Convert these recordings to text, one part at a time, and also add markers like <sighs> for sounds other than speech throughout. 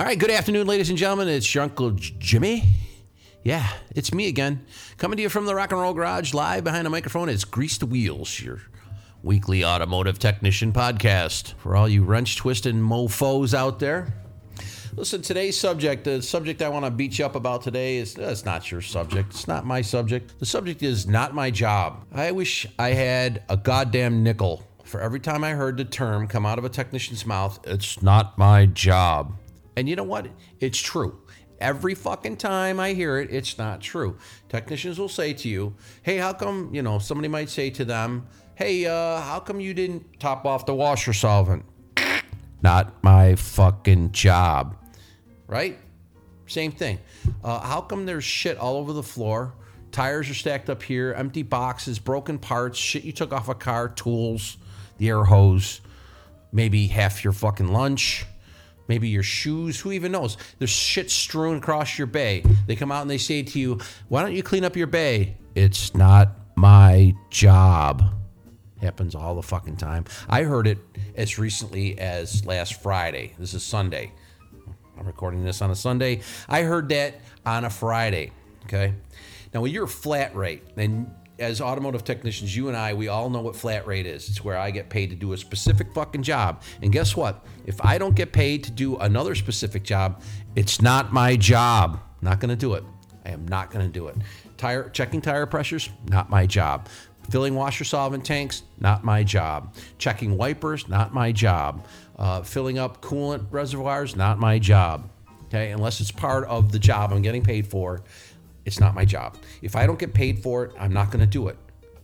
All right, good afternoon, ladies and gentlemen. It's your Uncle J- Jimmy. Yeah, it's me again. Coming to you from the Rock and Roll Garage, live behind a microphone. It's Grease the Wheels, your weekly automotive technician podcast. For all you wrench twisting mofos out there. Listen, today's subject, the subject I want to beat you up about today is uh, it's not your subject. It's not my subject. The subject is not my job. I wish I had a goddamn nickel for every time I heard the term come out of a technician's mouth. It's not my job. And you know what? It's true. Every fucking time I hear it, it's not true. Technicians will say to you, hey, how come, you know, somebody might say to them, hey, uh, how come you didn't top off the washer solvent? <sniffs> Not my fucking job. Right? Same thing. Uh, how come there's shit all over the floor? Tires are stacked up here, empty boxes, broken parts, shit you took off a car, tools, the air hose, maybe half your fucking lunch, maybe your shoes. Who even knows? There's shit strewn across your bay. They come out and they say to you, Why don't you clean up your bay? It's not my job. Happens all the fucking time. I heard it as recently as last Friday. This is Sunday. I'm recording this on a Sunday. I heard that on a Friday. Okay. Now, when you're flat rate, and as automotive technicians, you and I, we all know what flat rate is. It's where I get paid to do a specific fucking job. And guess what? If I don't get paid to do another specific job, it's not my job. Not going to do it. I am not going to do it. Tire checking tire pressures, not my job. Filling washer solvent tanks, not my job. Checking wipers, not my job. Uh, filling up coolant reservoirs, not my job. Okay, unless it's part of the job I'm getting paid for, it's not my job. If I don't get paid for it, I'm not going to do it.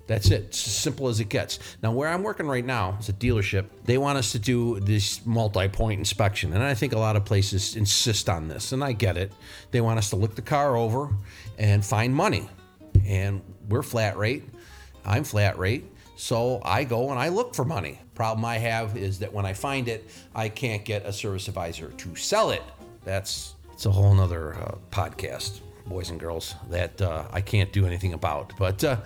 That's it. It's as simple as it gets. Now, where I'm working right now is a dealership. They want us to do this multi point inspection. And I think a lot of places insist on this. And I get it. They want us to look the car over and find money. And we're flat rate. I'm flat rate. So I go and I look for money. Problem I have is that when I find it, I can't get a service advisor to sell it. That's it's a whole nother uh, podcast, boys and girls, that uh, I can't do anything about. But uh,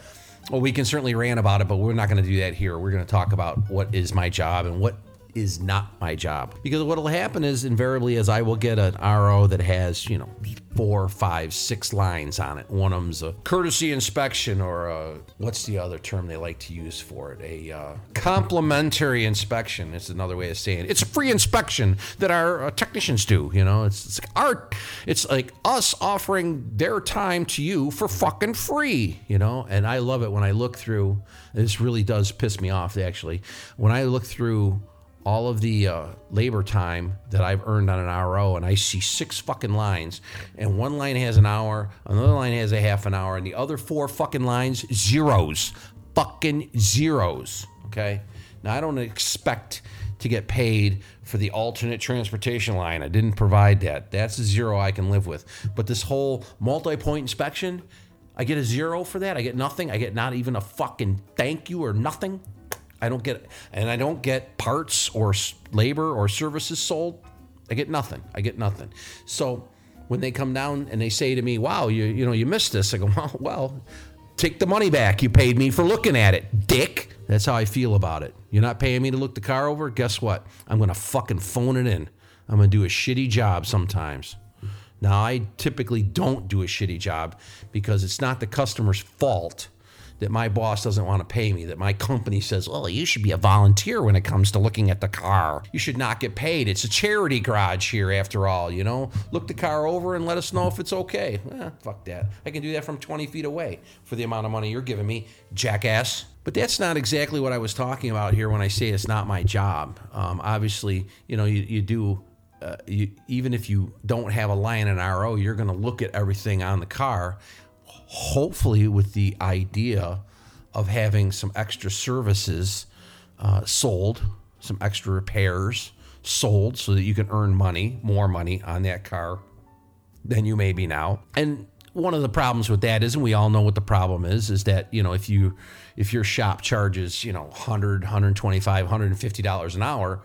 well, we can certainly rant about it, but we're not going to do that here. We're going to talk about what is my job and what is not my job. Because what will happen is invariably is I will get an RO that has, you know, four, five, six lines on it. One of them's a courtesy inspection or a, what's the other term they like to use for it? A uh, complimentary inspection. It's another way of saying it. It's a free inspection that our uh, technicians do. You know, it's, it's like art. It's like us offering their time to you for fucking free. You know, and I love it when I look through. This really does piss me off actually. When I look through all of the uh, labor time that I've earned on an RO, and I see six fucking lines, and one line has an hour, another line has a half an hour, and the other four fucking lines zeros, fucking zeros. Okay, now I don't expect to get paid for the alternate transportation line. I didn't provide that. That's a zero I can live with. But this whole multi-point inspection, I get a zero for that. I get nothing. I get not even a fucking thank you or nothing. I don't get, and I don't get parts or labor or services sold. I get nothing. I get nothing. So when they come down and they say to me, "Wow, you you know you missed this," I go, <laughs> "Well, well, take the money back. You paid me for looking at it, dick." That's how I feel about it. You're not paying me to look the car over. Guess what? I'm gonna fucking phone it in. I'm gonna do a shitty job sometimes. Now I typically don't do a shitty job because it's not the customer's fault that my boss doesn't want to pay me, that my company says, well, you should be a volunteer when it comes to looking at the car. You should not get paid. It's a charity garage here, after all, you know? Look the car over and let us know if it's okay. Eh, fuck that. I can do that from 20 feet away for the amount of money you're giving me, jackass. But that's not exactly what I was talking about here when I say it's not my job. Um, obviously, you know, you, you do uh, you, even if you don't have a line in RO, you're going to look at everything on the car hopefully with the idea of having some extra services uh, sold, some extra repairs sold so that you can earn money, more money on that car than you may be now. And one of the problems with that is, and we all know what the problem is, is that, you know, if you if your shop charges, you know, 100, 125, 150 dollars an hour,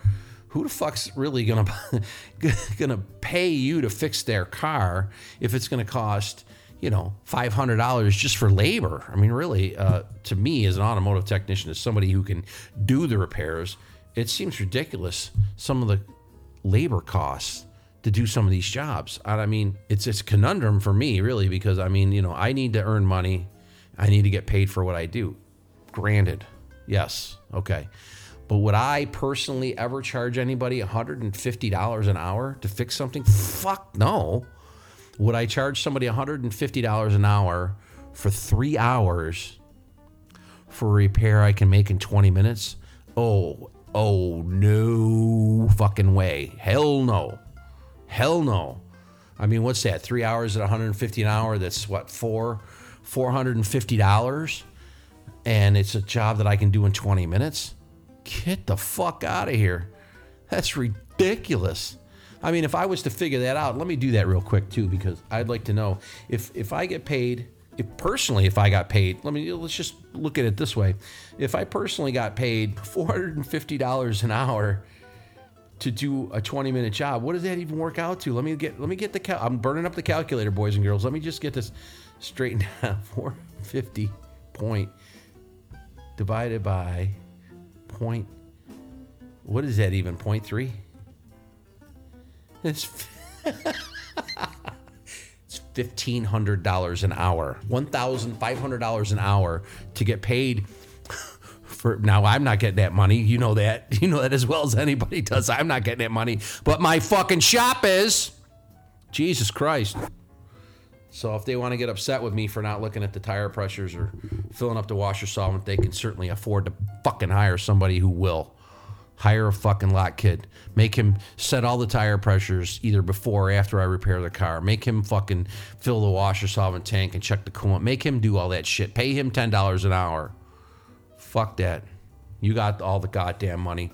who the fuck's really gonna <laughs> gonna pay you to fix their car if it's gonna cost you know, five hundred dollars just for labor. I mean, really, uh, to me as an automotive technician, as somebody who can do the repairs, it seems ridiculous some of the labor costs to do some of these jobs. And I mean, it's it's a conundrum for me really because I mean, you know, I need to earn money. I need to get paid for what I do. Granted. Yes. Okay. But would I personally ever charge anybody $150 an hour to fix something? Fuck no. Would I charge somebody $150 an hour for three hours for a repair I can make in 20 minutes? Oh, oh, no fucking way. Hell no. Hell no. I mean, what's that? Three hours at 150 an hour? That's what, four, $450? And it's a job that I can do in 20 minutes? Get the fuck out of here. That's ridiculous. I mean, if I was to figure that out, let me do that real quick too, because I'd like to know if if I get paid, if personally, if I got paid, let me let's just look at it this way: if I personally got paid four hundred and fifty dollars an hour to do a 20 minute job what does that even work out to? Let me get let me get the cal- i'm burning up the calculator boys and girls. Let me just get this straightened <laughs> out. 450 point divided by point what is that even point three it's it's fifteen hundred dollars an hour, one thousand five hundred dollars an hour to get paid. For now, I'm not getting that money. You know that. <laughs> You know that as well as anybody does. I'm not getting that money, but my fucking shop is. Jesus Christ. So if they want to get upset with me for not looking at the tire pressures or filling up the washer solvent, they can certainly afford to fucking hire somebody who will. Hire a fucking lot kid. Make him set all the tire pressures either before or after I repair the car. Make him fucking fill the washer solvent tank and check the coolant. Make him do all that shit. Pay him ten dollars an hour. Fuck that. You got all the goddamn money.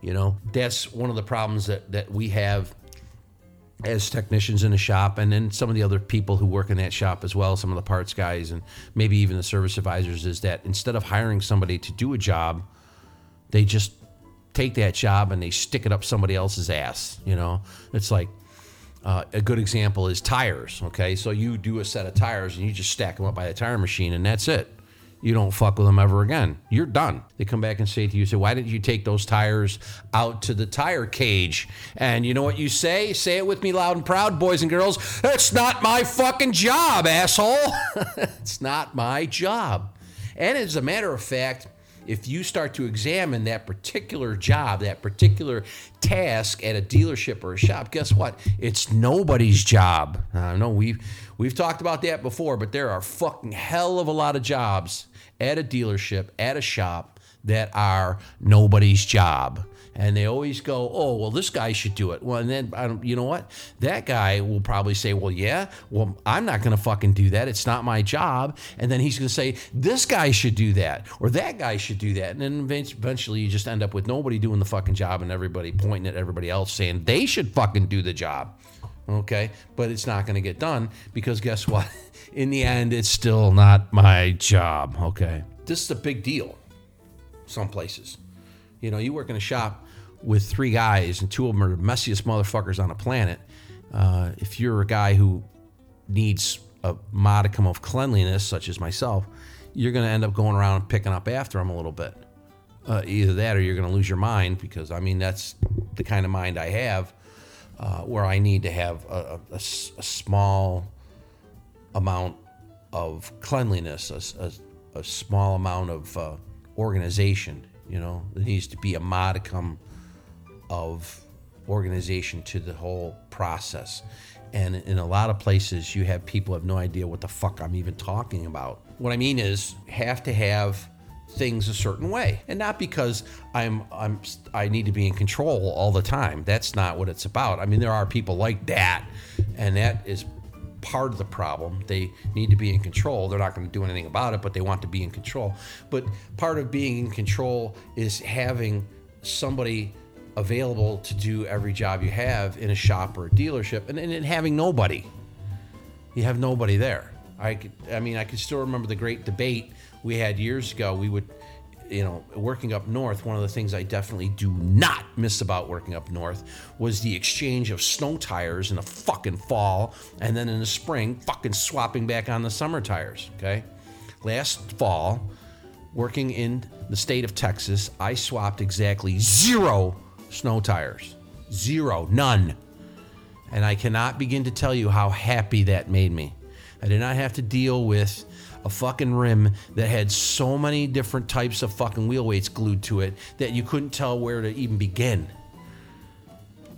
You know that's one of the problems that that we have as technicians in the shop, and then some of the other people who work in that shop as well, some of the parts guys, and maybe even the service advisors, is that instead of hiring somebody to do a job, they just take that job and they stick it up somebody else's ass. You know, it's like uh, a good example is tires. Okay, so you do a set of tires and you just stack them up by the tire machine, and that's it. You don't fuck with them ever again. You're done. They come back and say to you, "Say, why didn't you take those tires out to the tire cage?" And you know what you say? Say it with me loud and proud, boys and girls. It's not my fucking job, asshole. <laughs> it's not my job. And as a matter of fact, if you start to examine that particular job, that particular task at a dealership or a shop, guess what? It's nobody's job. I know we've we've talked about that before, but there are fucking hell of a lot of jobs at a dealership, at a shop that are nobody's job and they always go, "Oh, well, this guy should do it." Well, and then um, you know what? That guy will probably say, "Well, yeah, well, I'm not going to fucking do that. It's not my job." And then he's going to say, "This guy should do that, or that guy should do that." And then eventually, you just end up with nobody doing the fucking job, and everybody pointing at everybody else saying they should fucking do the job. Okay, but it's not going to get done because guess what? <laughs> In the end, it's still not my job. Okay, this is a big deal. Some places. You know, you work in a shop with three guys, and two of them are the messiest motherfuckers on the planet. Uh, if you're a guy who needs a modicum of cleanliness, such as myself, you're going to end up going around and picking up after them a little bit. Uh, either that or you're going to lose your mind because, I mean, that's the kind of mind I have uh, where I need to have a, a, a small amount of cleanliness, a, a small amount of uh, organization. You know, there needs to be a modicum of organization to the whole process. And in a lot of places, you have people have no idea what the fuck I'm even talking about. What I mean is, have to have things a certain way, and not because I'm I'm I need to be in control all the time. That's not what it's about. I mean, there are people like that, and that is part of the problem. They need to be in control. They're not going to do anything about it, but they want to be in control. But part of being in control is having somebody available to do every job you have in a shop or a dealership and, and having nobody. You have nobody there. I could, I mean, I can still remember the great debate we had years ago. We would, you know, working up north, one of the things I definitely do not miss about working up north was the exchange of snow tires in the fucking fall and then in the spring, fucking swapping back on the summer tires. Okay. Last fall, working in the state of Texas, I swapped exactly zero snow tires. Zero, none. And I cannot begin to tell you how happy that made me. I did not have to deal with a fucking rim that had so many different types of fucking wheel weights glued to it that you couldn't tell where to even begin.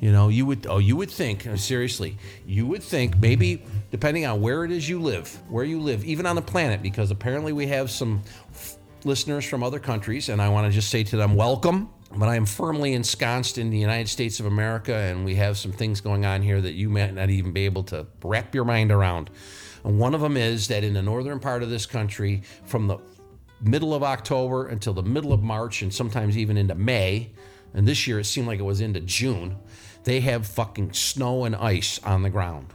You know, you would oh you would think uh, seriously, you would think maybe depending on where it is you live, where you live, even on the planet, because apparently we have some f- listeners from other countries, and I want to just say to them, welcome. But I am firmly ensconced in the United States of America, and we have some things going on here that you might not even be able to wrap your mind around. And one of them is that in the northern part of this country, from the middle of October until the middle of March, and sometimes even into May, and this year it seemed like it was into June, they have fucking snow and ice on the ground.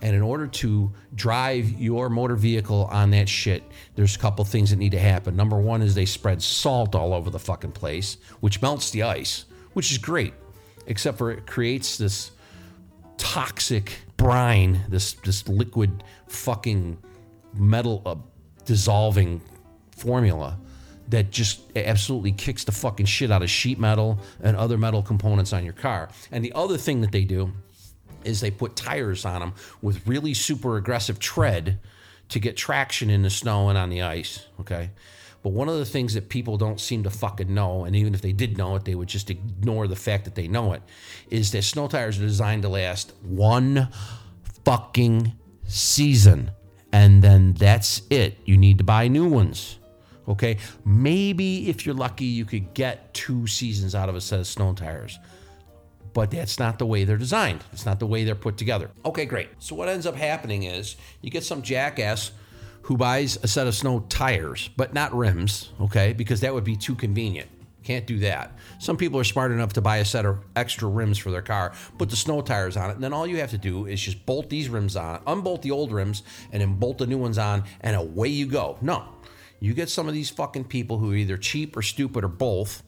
And in order to drive your motor vehicle on that shit, there's a couple things that need to happen. Number one is they spread salt all over the fucking place, which melts the ice, which is great, except for it creates this toxic brine, this this liquid fucking metal uh, dissolving formula that just absolutely kicks the fucking shit out of sheet metal and other metal components on your car. And the other thing that they do is they put tires on them with really super aggressive tread to get traction in the snow and on the ice. Okay. But one of the things that people don't seem to fucking know, and even if they did know it, they would just ignore the fact that they know it, is that snow tires are designed to last one fucking season. And then that's it. You need to buy new ones. Okay. Maybe if you're lucky, you could get two seasons out of a set of snow tires. But that's not the way they're designed. It's not the way they're put together. Okay, great. So what ends up happening is you get some jackass who buys a set of snow tires, but not rims, okay? Because that would be too convenient. Can't do that. Some people are smart enough to buy a set of extra rims for their car, put the snow tires on it, and then all you have to do is just bolt these rims on, unbolt the old rims, and then bolt the new ones on, and away you go. No. You get some of these fucking people who are either cheap or stupid or both,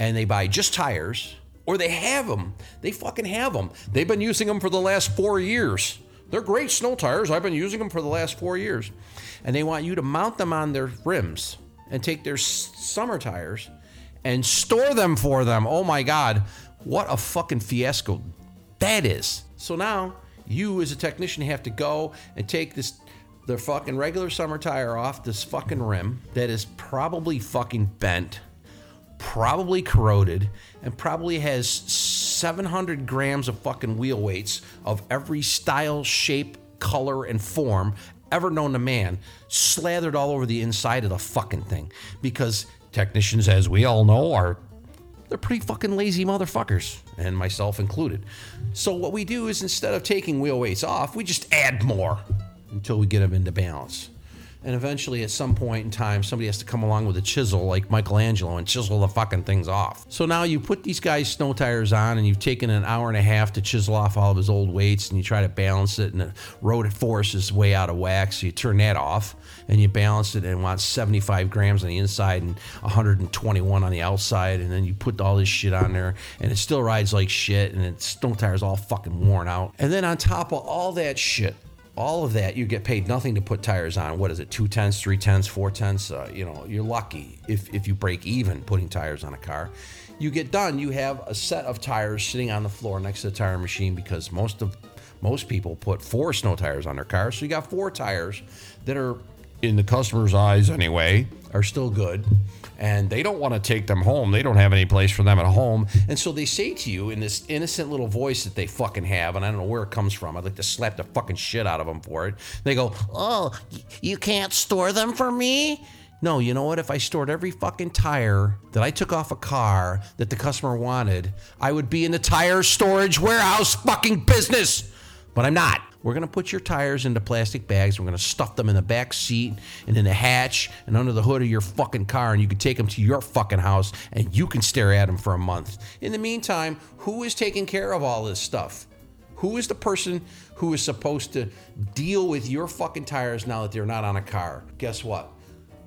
and they buy just tires or they have them. They fucking have them. They've been using them for the last four years. They're great snow tires. I've been using them for the last four years. And they want you to mount them on their rims and take their summer tires and store them for them. Oh my God. What a fucking fiasco that is. So now you, as a technician, have to go and take this. The fucking regular summer tire off this fucking rim that is probably fucking bent probably corroded, and probably has 700 grams of fucking wheel weights of every style, shape, color, and form ever known to man slathered all over the inside of the fucking thing. Because technicians, as we all know, are they're pretty fucking lazy motherfuckers, and myself included. So what we do is instead of taking wheel weights off, we just add more until we get them into balance. And eventually, at some point in time, somebody has to come along with a chisel like Michelangelo and chisel the fucking things off. So now you put these guys' snow tires on and you've taken an hour and a half to chisel off all of his old weights and you try to balance it and the road force is way out of whack. So you turn that off and you balance it and it wants 75 grams on the inside and 121 on the outside. And then you put all this shit on there and it still rides like shit and its snow tires all fucking worn out. And then on top of all that shit, all of that, you get paid nothing to put tires on. What is it, two tenths, three tenths, four tenths? Uh, you know, you're lucky if, if you break even putting tires on a car. You get done, you have a set of tires sitting on the floor next to the tire machine because most of most people put four snow tires on their car. So you got four tires that are, in the customer's eyes anyway, are still good and they don't want to take them home. They don't have any place for them at home. And so they say to you in this innocent little voice that they fucking have, and I don't know where it comes from. I'd like to slap the fucking shit out of them for it. They go, Oh, you can't store them for me? No, you know what? If I stored every fucking tire that I took off a car that the customer wanted, I would be in the tire storage warehouse fucking business. But I'm not. We're going to put your tires into plastic bags. We're going to stuff them in the back seat and in the hatch and under the hood of your fucking car, and you can take them to your fucking house and you can stare at them for a month. In the meantime, who is taking care of all this stuff? Who is the person who is supposed to deal with your fucking tires now that they're not on a car? Guess what?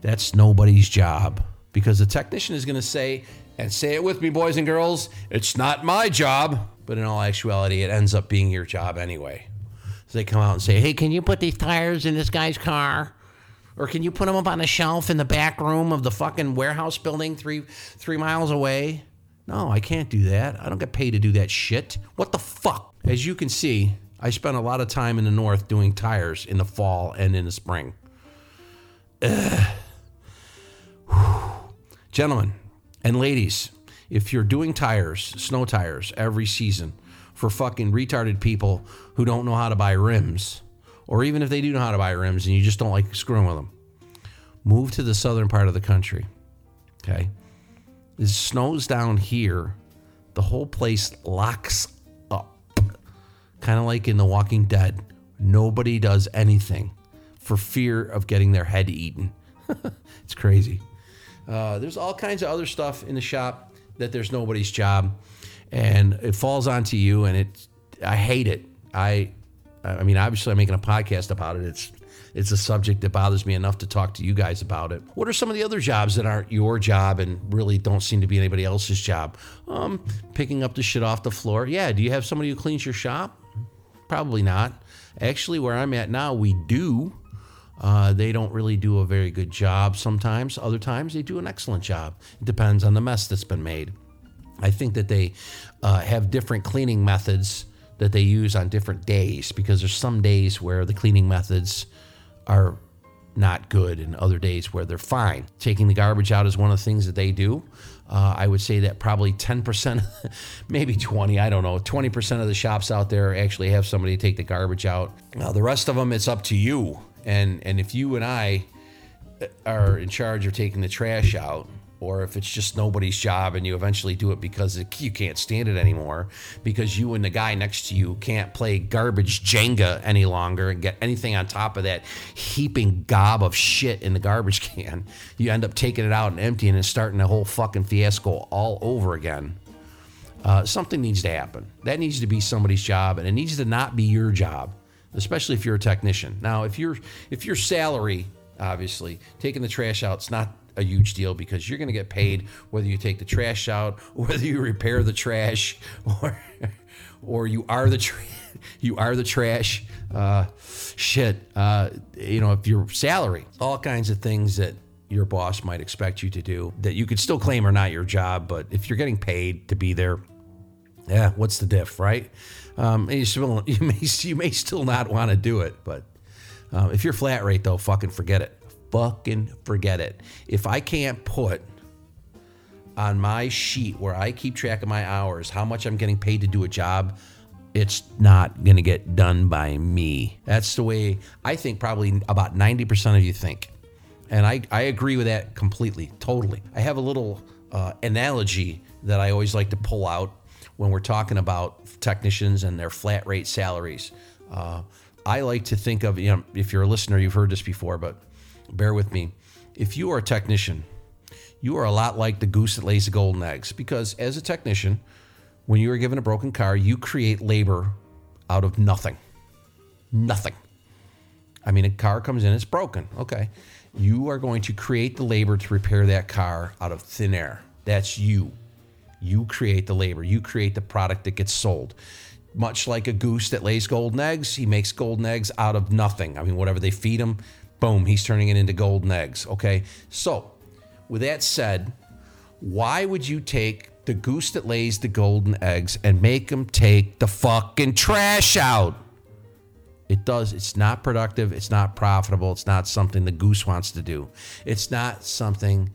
That's nobody's job because the technician is going to say, and say it with me, boys and girls, it's not my job. But in all actuality, it ends up being your job anyway. So they come out and say, "Hey, can you put these tires in this guy's car?" Or can you put them up on a shelf in the back room of the fucking warehouse building three three miles away? No, I can't do that. I don't get paid to do that shit. What the fuck? As you can see, I spent a lot of time in the north doing tires in the fall and in the spring. <sighs> Gentlemen and ladies, if you're doing tires, snow tires, every season for fucking retarded people who don't know how to buy rims, or even if they do know how to buy rims and you just don't like screwing with them, move to the southern part of the country. Okay? It snows down here, the whole place locks up. Kind of like in The Walking Dead. Nobody does anything for fear of getting their head eaten. <laughs> it's crazy. Uh, there's all kinds of other stuff in the shop that there's nobody's job, and it falls onto you. And it, I hate it. I, I mean, obviously, I'm making a podcast about it. It's, it's a subject that bothers me enough to talk to you guys about it. What are some of the other jobs that aren't your job and really don't seem to be anybody else's job? Um, picking up the shit off the floor. Yeah. Do you have somebody who cleans your shop? Probably not. Actually, where I'm at now, we do. Uh, they don't really do a very good job sometimes. Other times, they do an excellent job. It depends on the mess that's been made. I think that they uh, have different cleaning methods that they use on different days because there's some days where the cleaning methods are not good and other days where they're fine. Taking the garbage out is one of the things that they do. Uh, I would say that probably 10%, <laughs> maybe 20, I don't know, 20% of the shops out there actually have somebody take the garbage out. Now, the rest of them, it's up to you. And, and if you and I are in charge of taking the trash out, or if it's just nobody's job and you eventually do it because it, you can't stand it anymore, because you and the guy next to you can't play garbage Jenga any longer and get anything on top of that heaping gob of shit in the garbage <laughs> can, you end up taking it out and emptying and starting a whole fucking fiasco all over again. Uh, something needs to happen. That needs to be somebody's job, and it needs to not be your job, especially if you're a technician. Now, if you're if your salary, obviously, taking the trash out, it's not a huge deal because you're going to get paid whether you take the trash out, <laughs> whether you repair the trash, <laughs> or or you are the tra- <laughs> you are the trash. Uh, shit, uh, you know, if your salary, all kinds of things that your boss might expect you to do that you could still claim are not your job, but if you're getting paid to be there, yeah, what's the diff, right? Um, you, still, you may you may still not want to do it, but uh, if you're flat rate though, fucking forget it fucking forget it. If I can't put on my sheet where I keep track of my hours how much I'm getting paid to do a job, it's not going to get done by me. That's the way I think probably about 90% of you think. And I, I agree with that completely, totally. I have a little uh, analogy that I always like to pull out when we're talking about technicians and their flat rate salaries. Uh, I like to think of, you know, if you're a listener, you've heard this before, but bear with me. If you are a technician, you are a lot like the goose that lays the golden eggs because as a technician, when you are given a broken car, you create labor out of nothing. Nothing. I mean, a car comes in, it's broken. Okay. You are going to create the labor to repair that car out of thin air. That's you. You create the labor, you create the product that gets sold. Much like a goose that lays golden eggs, he makes golden eggs out of nothing. I mean, whatever they feed him, Boom, he's turning it into golden eggs. Okay. So, with that said, why would you take the goose that lays the golden eggs and make him take the fucking trash out? It does. It's not productive. It's not profitable. It's not something the goose wants to do. It's not something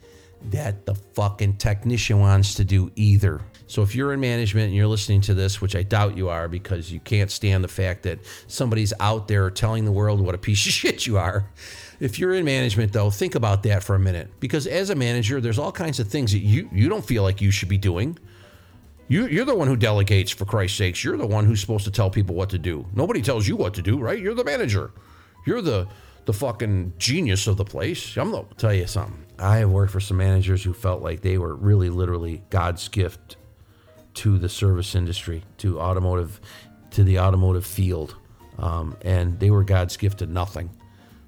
that the fucking technician wants to do either. So if you're in management and you're listening to this, which I doubt you are because you can't stand the fact that somebody's out there telling the world what a piece of <laughs> shit you are. If you're in management though, think about that for a minute because as a manager, there's all kinds of things that you you don't feel like you should be doing. You, you're the one who delegates, for Christ's sakes. You're the one who's supposed to tell people what to do. Nobody tells you what to do, right? You're the manager. You're the the fucking genius of the place. I'm gonna tell you something. I have worked for some managers who felt like they were really, literally God's gift to the service industry, to automotive, to the automotive field, um, and they were God's gift to nothing,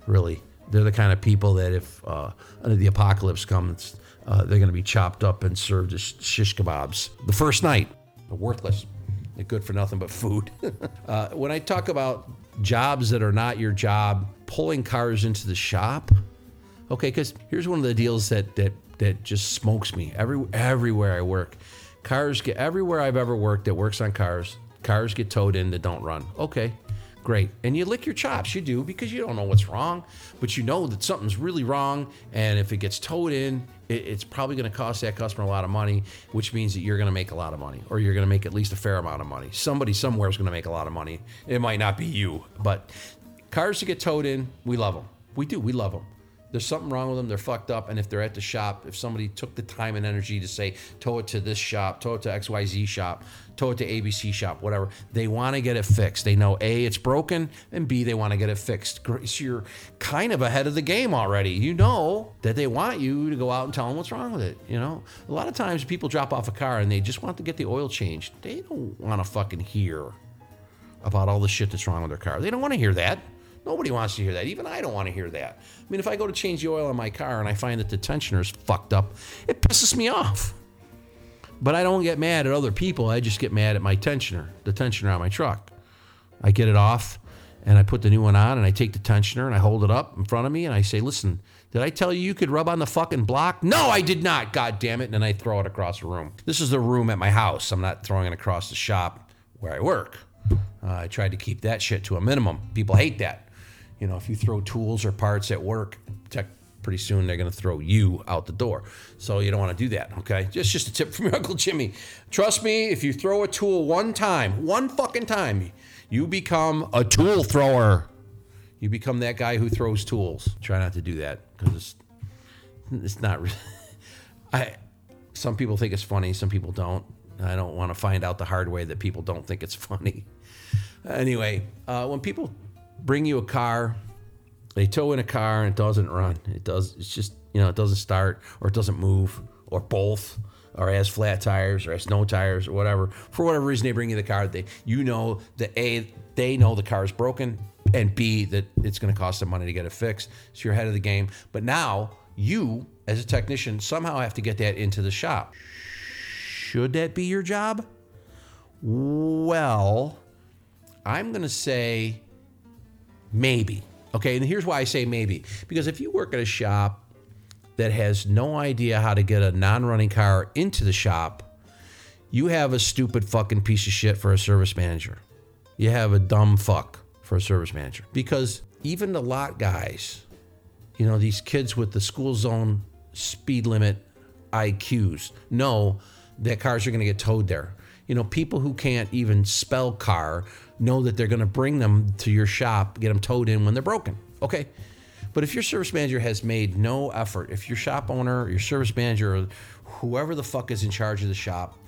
really. They're the kind of people that if uh, the apocalypse comes, uh, they're going to be chopped up and served as shish kebabs the first night. They're worthless. They're good for nothing but food. <laughs> uh, when I talk about jobs that are not your job, pulling cars into the shop, okay, because here's one of the deals that that that just smokes me every everywhere I work Cars get everywhere I've ever worked that works on cars. Cars get towed in that don't run. Okay, great. And you lick your chops. You do because you don't know what's wrong, but you know that something's really wrong. And if it gets towed in, it, it's probably going to cost that customer a lot of money, which means that you're going to make a lot of money, or you're going to make at least a fair amount of money. Somebody somewhere is going to make a lot of money. It might not be you, but cars that get towed in, we love them. We do. We love them there's something wrong with them. They're fucked up. And if they're at the shop, if somebody took the time and energy to say, tow it to this shop, tow it to XYZ shop, tow it to ABC shop, whatever, they want to get it fixed. They know A, it's broken, and B, they want to get it fixed. So you're kind of ahead of the game already. You know that they want you to go out and tell them what's wrong with it. You know, a lot of times people drop off a car and they just want to get the oil changed. They don't want to fucking hear about all the shit that's wrong with their car. They don't want to hear that. Nobody wants to hear that. Even I don't want to hear that. I mean, if I go to change the oil on my car and I find that the tensioner is fucked up, it pisses me off. But I don't get mad at other people. I just get mad at my tensioner, the tensioner on my truck. I get it off and I put the new one on and I take the tensioner and I hold it up in front of me and I say, listen, did I tell you you could rub on the fucking block? No, I did not. God damn it. And then I throw it across the room. This is the room at my house. I'm not throwing it across the shop where I work. Uh, I tried to keep that shit to a minimum. People hate that you know, if you throw tools or parts at work, tech, pretty soon they're going to throw you out the door. So you don't want to do that, okay? Just just a tip from <laughs> your Uncle Jimmy. Trust me, if you throw a tool one time, one fucking time, you become a tool thrower. You become that guy who throws tools. Try not to do that because it's it's not. Really, <laughs> I some people think it's funny, some people don't. I don't want to find out the hard way that people don't think it's <laughs> funny. Anyway, uh, when people bring you a car. They tow in a car and it doesn't run. It does. It's just you know it doesn't start or it doesn't move or both or has flat tires or has no tires or whatever. For whatever reason, they bring you the car. They you know that a they know the car is broken and b that it's going to cost them money to get it fixed. So you're ahead of the game. But now you as a technician somehow have to get that into the shop. Should that be your job? Well, I'm going to say Maybe. Okay, and here's why I say maybe. Because if you work at a shop that has no idea how to get a non running car into the shop, you have a stupid fucking piece of shit for a service manager. You have a dumb fuck for a service manager. Because even the lot guys, you know, these kids with the school zone speed limit IQs know that cars are going to get towed there. You know, people who can't even spell car know that they're going to bring them to your shop, get them towed in when they're broken. Okay. But if your service manager has made no effort, if your shop owner, your service manager, or whoever the fuck is in charge of the shop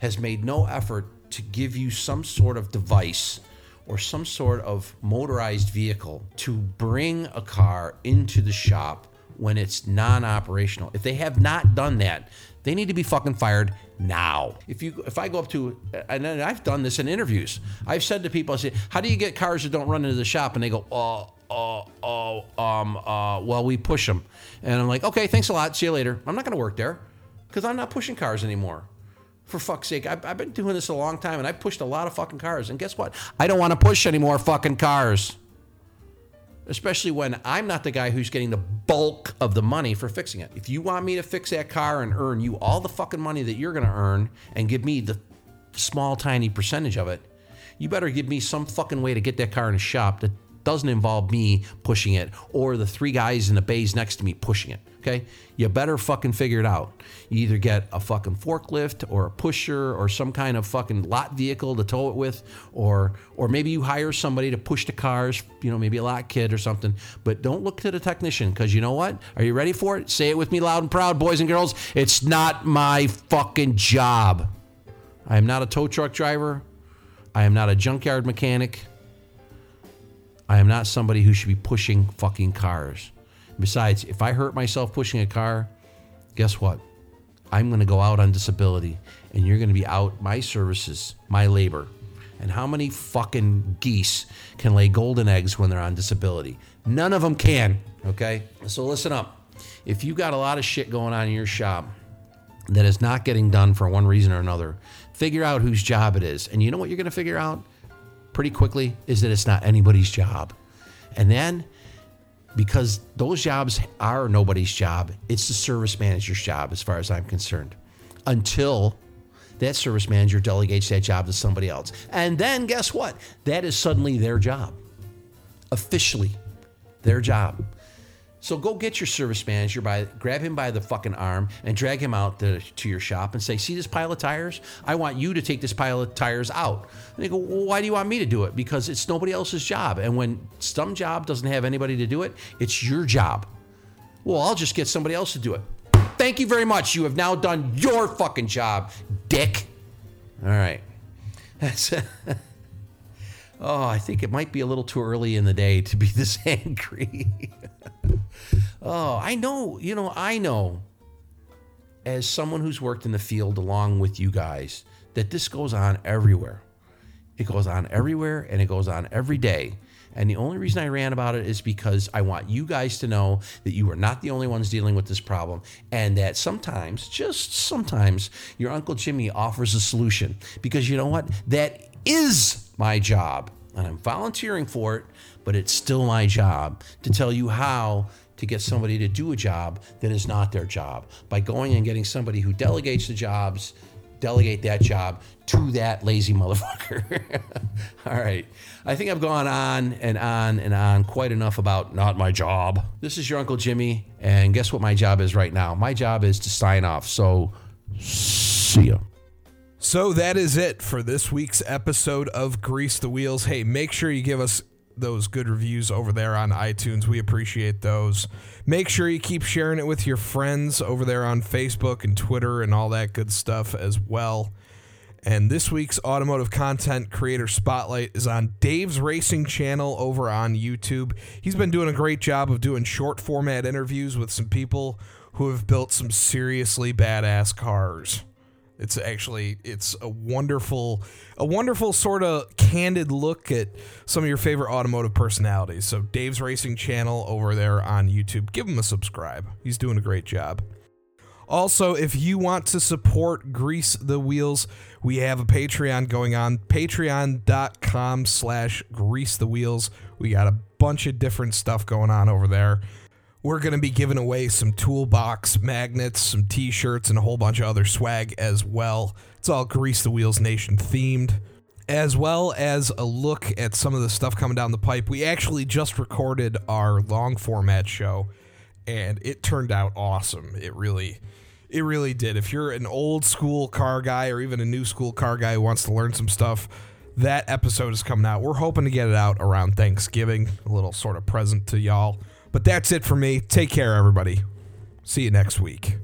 has made no effort to give you some sort of device or some sort of motorized vehicle to bring a car into the shop when it's non operational, if they have not done that, they need to be fucking fired now. If you if I go up to and I've done this in interviews. I've said to people, I say, "How do you get cars that don't run into the shop?" And they go, "Oh, oh, oh, um, uh, well, we push them." And I'm like, "Okay, thanks a lot. See you later." I'm not going to work there because I'm not pushing cars anymore. For fuck's sake, I've, I've been doing this a long time, and I pushed a lot of fucking cars. And guess what? I don't want to push any more fucking cars especially when I'm not the guy who's getting the bulk of the money for fixing it. If you want me to fix that car and earn you all the fucking money that you're going to earn and give me the small, tiny percentage of it, you better give me some fucking way to get that car in a shop that doesn't involve me pushing it or the three guys in the bays next to me pushing it. Okay? You better fucking figure it out. You either get a fucking forklift or a pusher or some kind of fucking lot vehicle to tow it with, or or maybe you hire somebody to push the cars, you know, maybe a lot kid or something. But don't look to the technician because you know what? Are you ready for it? Say it with me loud and proud, boys and girls. It's not my fucking job. I am not a tow truck driver. I am not a junkyard mechanic. I am not somebody who should be pushing fucking cars. Besides, if I hurt myself pushing a car, guess what? I'm going to go out on disability and you're going to be out my services, my labor. And how many fucking geese can lay golden eggs when they're on disability? None of them can, okay? So listen up. If you got a lot of shit going on in your shop that is not getting done for one reason or another, figure out whose job it is. And you know what you're going to figure out pretty quickly is that it's not anybody's job. And then because those jobs are nobody's job. It's the service manager's job, as far as I'm concerned, until that service manager delegates that job to somebody else. And then guess what? That is suddenly their job. Officially, their job. So go get your service manager by grab him by the fucking arm and drag him out to, to your shop and say, "See this pile of tires? I want you to take this pile of tires out." And they go, well, "Why do you want me to do it?" Because it's nobody else's job. And when some job doesn't have anybody to do it, it's your job. Well, I'll just get somebody else to do it. Thank you very much. You have now done your fucking job, dick. All right. That's <laughs> Oh, I think it might be a little too early in the day to be this <laughs> angry. Oh, I know, you know, I know as someone who's worked in the field along with you guys that this goes on everywhere. It goes on everywhere and it goes on every day. And the only reason I ran about it is because I want you guys to know that you are not the only ones dealing with this problem and that sometimes, just sometimes, your Uncle Jimmy offers a solution. Because you know what? That is my job. And I'm volunteering for it, but it's still my job to tell you how to get somebody to do a job that is not their job by going and getting somebody who delegates the jobs, delegate that job to that lazy <laughs> motherfucker. <laughs> All right. I think I've gone on and on and on quite enough about not my job. This is your Uncle Jimmy, and guess what my job is right now? My job is to sign off. So, see ya. So that is it for this week's episode of Grease the Wheels. Hey, make sure you give us those good reviews over there on iTunes. We appreciate those. Make sure you keep sharing it with your friends over there on Facebook and Twitter and all that good stuff as well. And this week's automotive content creator spotlight is on Dave's Racing channel over on YouTube. He's been doing a great job of doing short format interviews with some people who have built some seriously badass cars. It's actually it's a wonderful a wonderful sort of candid look at some of your favorite automotive personalities. So Dave's Racing channel over there on YouTube, give him a subscribe. He's doing a great job. Also, if you want to support Grease the Wheels, we have a Patreon going on, patreon.com slash grease the wheels. We got a bunch of different stuff going on over there. We're going to be giving away some toolbox magnets, some t shirts, and a whole bunch of other swag as well. It's all Grease the Wheels Nation themed, as well as a look at some of the stuff coming down the pipe. We actually just recorded our long format show, and it turned out awesome. It really. It really did. If you're an old school car guy or even a new school car guy who wants to learn some stuff, that episode is coming out. We're hoping to get it out around Thanksgiving, a little sort of present to y'all. But that's it for me. Take care, everybody. See you next week.